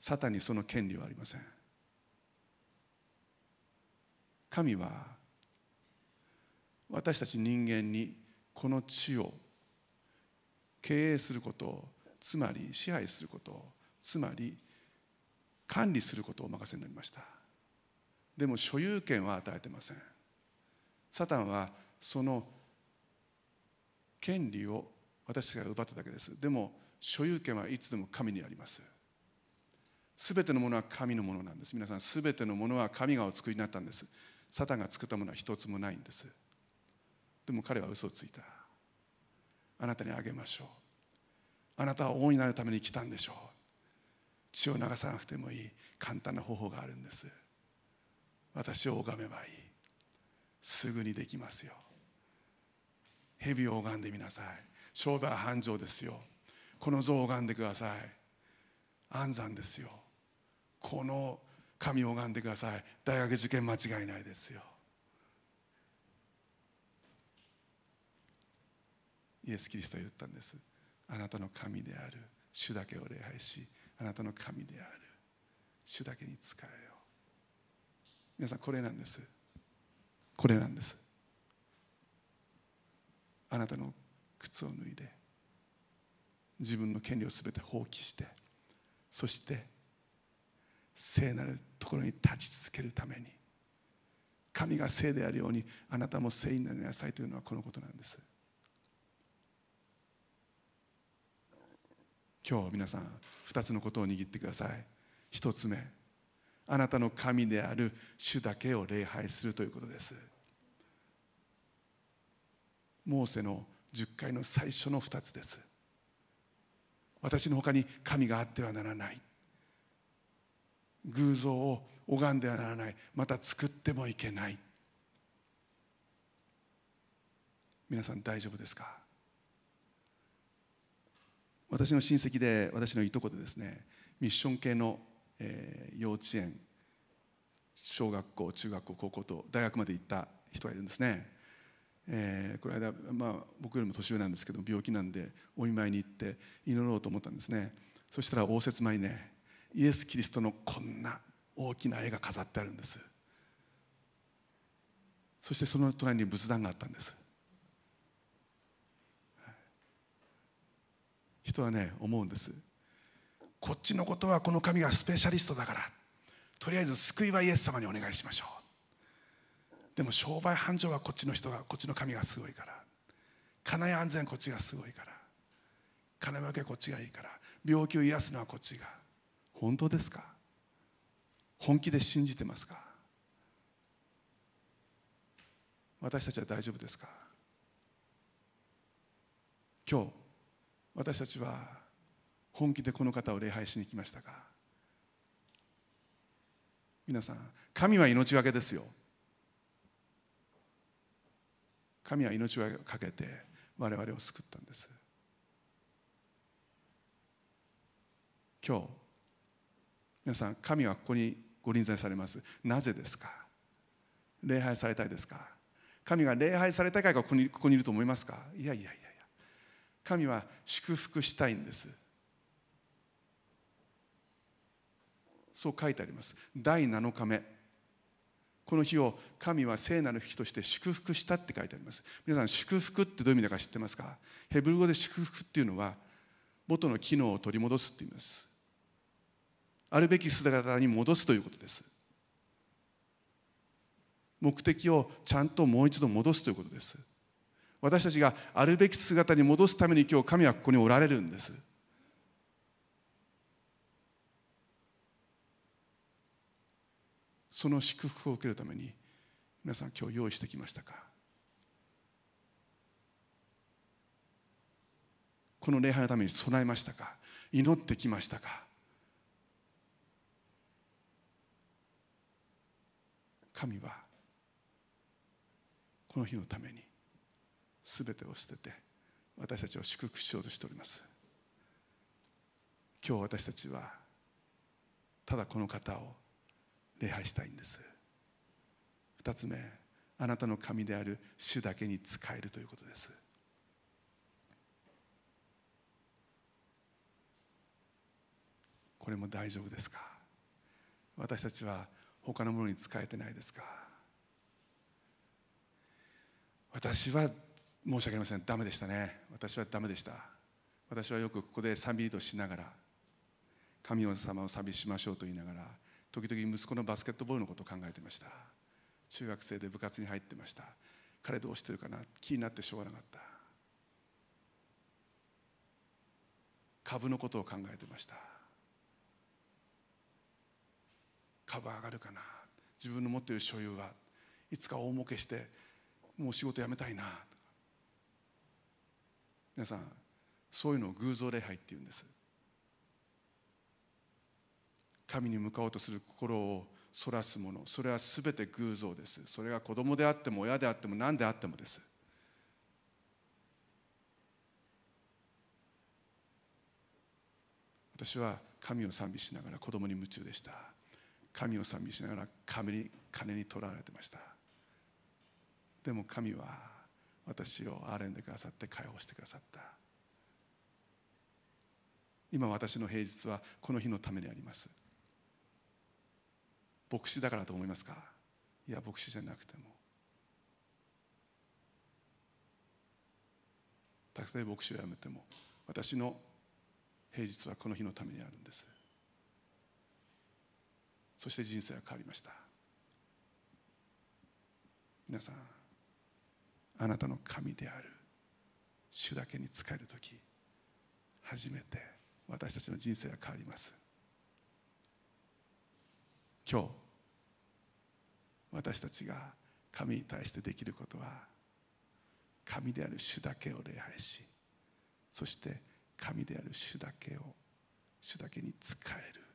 サタンにその権利はありません。神は私たち人間にこの地を経営することをつまり支配することつまり管理することをお任せになりました。でも所有権は与えてません。サタンはその権利を私たちが奪っただけです。でも所有権はいつでも神にあります。すべてのものは神のものなんです。皆さんすべてのものは神がお作りになったんです。サタンが作ったものは一つもないんです。でも彼は嘘をついた。あなたにあげましょう。あなたは王になるために来たんでしょう。血を流さなくてもいい。簡単な方法があるんです。私を拝めばいい。すぐにできますよ。蛇を拝んでみなさい。商売繁盛ですよ。この像を拝んでください。安産ですよ。この神を拝んでください。大学受験間違いないですよ。イエス・キリストは言ったんです。あなたの神である。主だけを礼拝しあなたの神である。主だけに仕えよう。皆さんこれなんです。これなんです。あなたの靴を脱いで自分の権利を全て放棄してそして聖なるところに立ち続けるために神が聖であるようにあなたも聖になりなさいというのはこのことなんです。今日皆さん2つのことを握ってください。1つ目あなたの神である主だけを礼拝するということです。モーセの10回の最初の2つです。私のほかに神があってはならない。偶像を拝んではならない。また作ってもいけない。皆さん大丈夫ですか？私の親戚で私のいとこでですねミッション系の、えー、幼稚園小学校中学校高校と大学まで行った人がいるんですね、えー、この間、まあ、僕よりも年上なんですけど病気なんでお見舞いに行って祈ろうと思ったんですね。そしたら応接前にねイエス・キリストのこんな大きな絵が飾ってあるんです。そしてその隣に仏壇があったんです。人はね思うんです。こっちのことはこの神がスペシャリストだから。とりあえず救いはイエス様にお願いしましょう。でも商売繁盛はこっちの人がこっちの神がすごいから。金や安全こっちがすごいから。金分けこっちがいいから。病気を癒すのはこっちが。本当ですか？本気で信じてますか？私たちは大丈夫ですか？今日私たちは本気でこの方を礼拝しに来ましたか皆さん神は命がけですよ。神は命をかけて我々を救ったんです。今日皆さん神はここにご臨在されます。なぜですか？礼拝されたいですか？神が礼拝されたいからここにここにいると思いますか？いやいやいや。神は祝福したいんです。そう書いてあります。第7日目。この日を神は聖なる日として祝福したって書いてあります。皆さん祝福ってどういう意味だか知ってますか？ヘブル語で祝福っていうのは元の機能を取り戻すって言います。あるべき姿に戻すということです。目的をちゃんともう一度戻すということです。私たちがあるべき姿に戻すために今日神はここにおられるんです。その祝福を受けるために皆さん今日用意してきましたか？この礼拝のために備えましたか？祈ってきましたか？神はこの日のために全てを捨てて私たちを祝福しようとしております。今日私たちはただこの方を礼拝したいんです。二つ目あなたの神である主だけに仕えるということです。これも大丈夫ですか？私たちは他のものに使えてないですか？私は申し訳ありません。ダメでしたね。私はダメでした。私はよくここで賛美リードしながら神様を賛美しましょうと言いながら時々息子のバスケットボールのことを考えてました。中学生で部活に入ってました。彼どうしてるかな？気になってしょうがなかった。株のことを考えてました。株上がるかな？自分の持っている所有はいつか大儲けしてもう仕事辞めたいな。皆さんそういうのを偶像礼拝っていうんです。神に向かおうとする心をそらすもの。それは全て偶像です。それが子供であっても親であっても何であってもです。私は神を賛美しながら子供に夢中でした。神を賛美しながら金に金に取られてました。でも神は私を憐れんでくださって解放してくださった。今私の平日はこの日のためにあります。牧師だからと思いますか？いや牧師じゃなくても。たとえ牧師を辞めても私の平日はこの日のためにあるんです。そして人生は変わりました。皆さん。あなたの神である。主だけに仕える時初めて私たちの人生が変わります。今日私たちが神に対してできることは神である主だけを礼拝しそして神である主だけを主だけに仕える。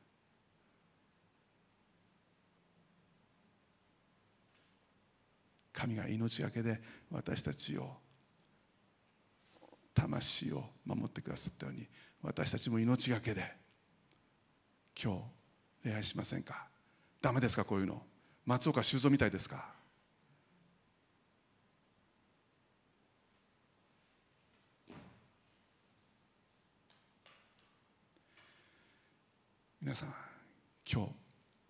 神が命がけで私たちを魂を守ってくださったように私たちも命がけで今日礼拝しませんか？ダメですかこういうの？松岡修造みたいですか？皆さん今日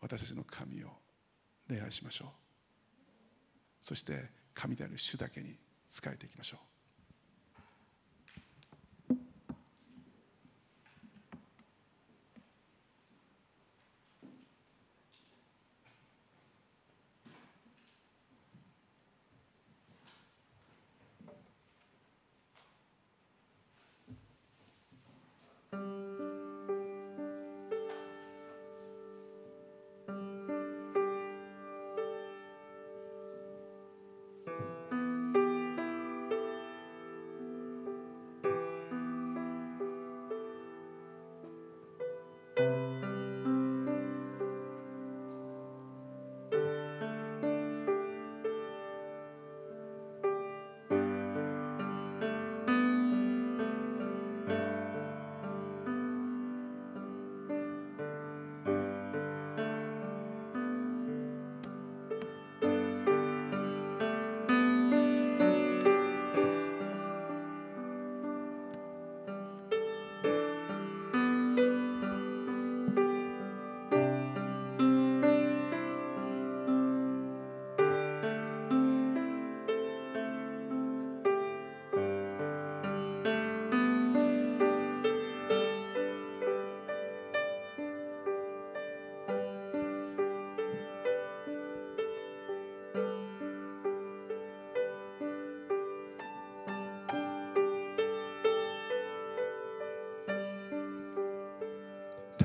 私たちの神を礼拝しましょう。そして神である主だけに仕えていきましょう。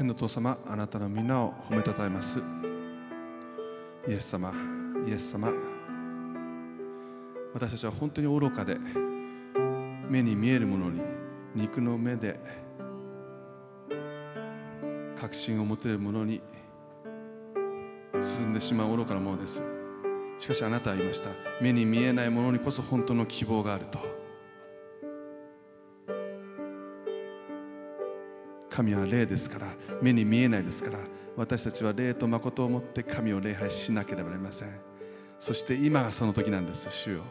の父様あなたの皆を褒めたたえます。イエス様イエス様。私たちは本当に愚かで目に見えるものに肉の目で確信を持てるものに進んでしまう愚かなものです。しかしあなたは言いました。目に見えないものにこそ本当の希望があると。神は霊ですから目に見えないですから私たちは霊と誠を持って神を礼拝しなければなりません。そして今がその時なんです主よ。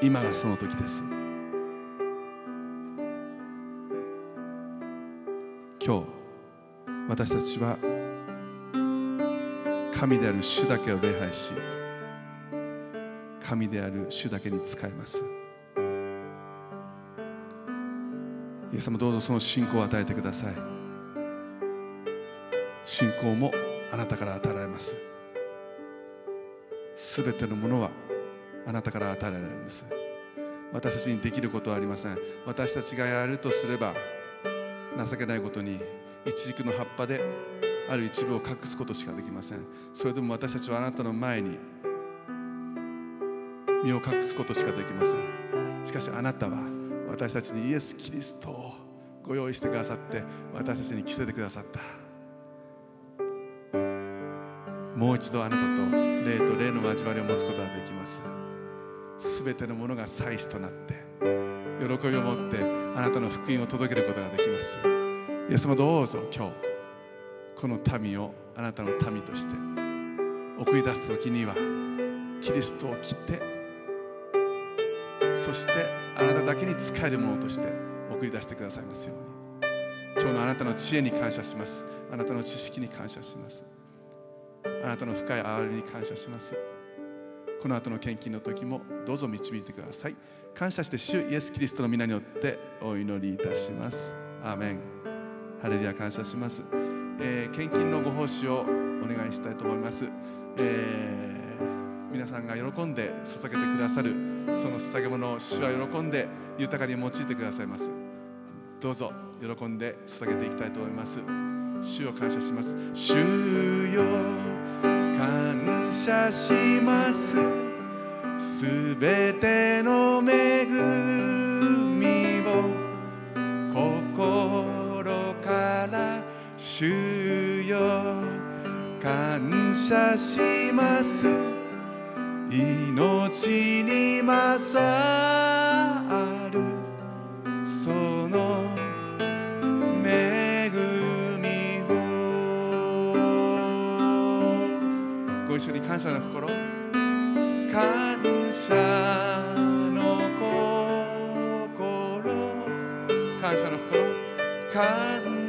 今がその時です。今日私たちは神である主だけを礼拝し神である主だけに使えます。イエス様どうぞその信仰を与えてください。信仰もあなたから与えられます。すべてのものはあなたから与えられるんです。私たちにできることはありません。私たちがやるとすれば情けないことに一軸の葉っぱである一部を隠すことしかできません。それでも私たちはあなたの前に身を隠すことしかできません。しかしあなたは私たちにイエス・キリストをご用意してくださって私たちに着せてくださった。もう一度あなたと霊と霊の交わりを持つことができます。すべてのものが祭司となって喜びを持ってあなたの福音を届けることができます。イエス様どうぞ今日この民をあなたの民として送り出す時にはキリストを切ってそしてあなただけに使えるものとして送り出してくださいますように。今日のあなたの知恵に感謝します。あなたの知識に感謝します。あなたの深い憐れに感謝します。この後の献金の時もどうぞ導いてください。感謝して主イエス・キリストの皆によってお祈りいたします。アーメン。ハレルヤ感謝します、えー、献金のご奉仕をお願いしたいと思います、えー、皆さんが喜んで捧げてくださるその捧げ物を主は喜んで豊かに用いてくださいます。どうぞ喜んで捧げていきたいと思います。主を感謝します。主よ感謝します。すべての恵みを心から主よ感謝します。感謝の心。感謝の心。感謝の心。感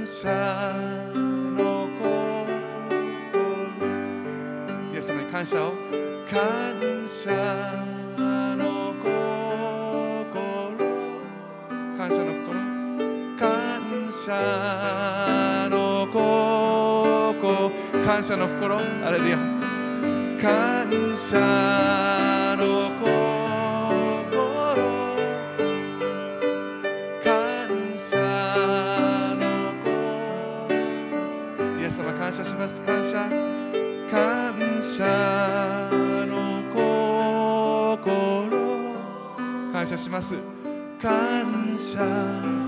謝の心。イエス様に感謝を。感謝の心。感謝の心。感謝の心。感謝の心。アレルヤ感謝の心。感謝の心。イエス様感謝します感謝感謝の心。感謝します感謝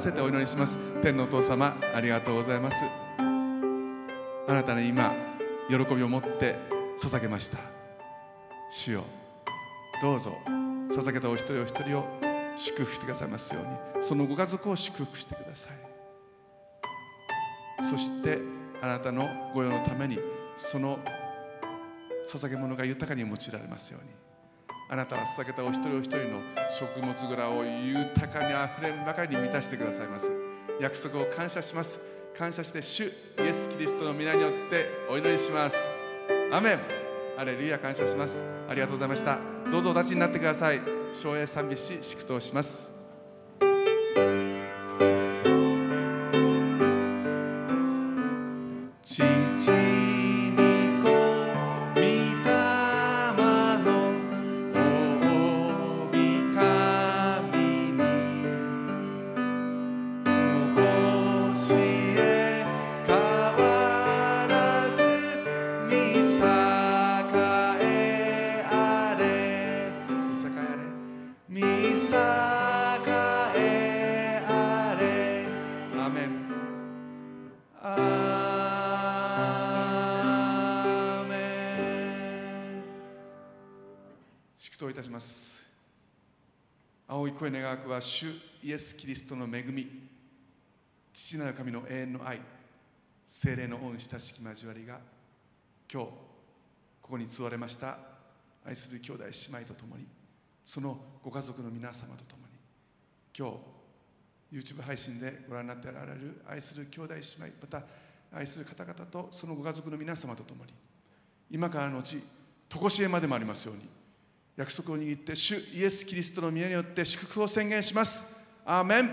せてお祈りします。天のお父様ありがとうございます。あなたに今喜びを持って捧げました。主よどうぞ捧げたお一人お一人を祝福してくださいますように。そのご家族を祝福してください。そしてあなたの御用のためにその捧げ物が豊かに用いられますように。あなたは捧げたお一人お一人の食物蔵を豊かにあふれんばかりに満たしてくださいます。約束を感謝します。感謝して主イエス・キリストの皆によってお祈りします。アメン。アレルヤ感謝します。ありがとうございました。どうぞお立ちになってください。省営賛美し祝祷します。父願わくは主イエス・キリストの恵み父なる神の永遠の愛精霊の恩親しき交わりが今日ここに集われました愛する兄弟姉妹とともにそのご家族の皆様とともに今日 YouTube 配信でご覧になっておられる愛する兄弟姉妹また愛する方々とそのご家族の皆様とともに今からのうち常しえまでもありますように約束を握って主イエス・キリストの皆によって祝福を宣言します。アーメン。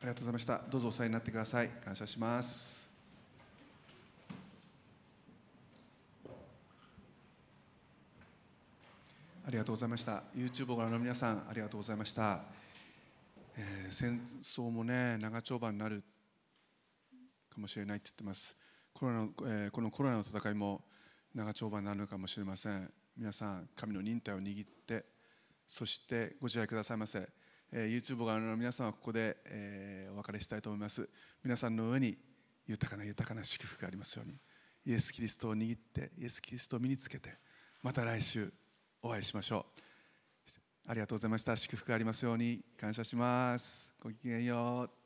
ありがとうございました。どうぞお世話になってください。感謝します。りがとうございました。YouTube をご覧の皆さんありがとうございました、えー戦争もね長丁場になるかもしれないって言ってます。コロナの、えーこのコロナの戦いも長丁場になるのかもしれません。皆さん神の忍耐を握ってそしてご自愛くださいませ、えー YouTube をご覧の皆さんはここで、えーお別れしたいと思います。皆さんの上に豊かな豊かな祝福がありますように。イエス・キリストを握ってイエス・キリストを身につけてまた来週お会いしましょう。ありがとうございました。祝福ありますように。感謝します。ごきげんよう。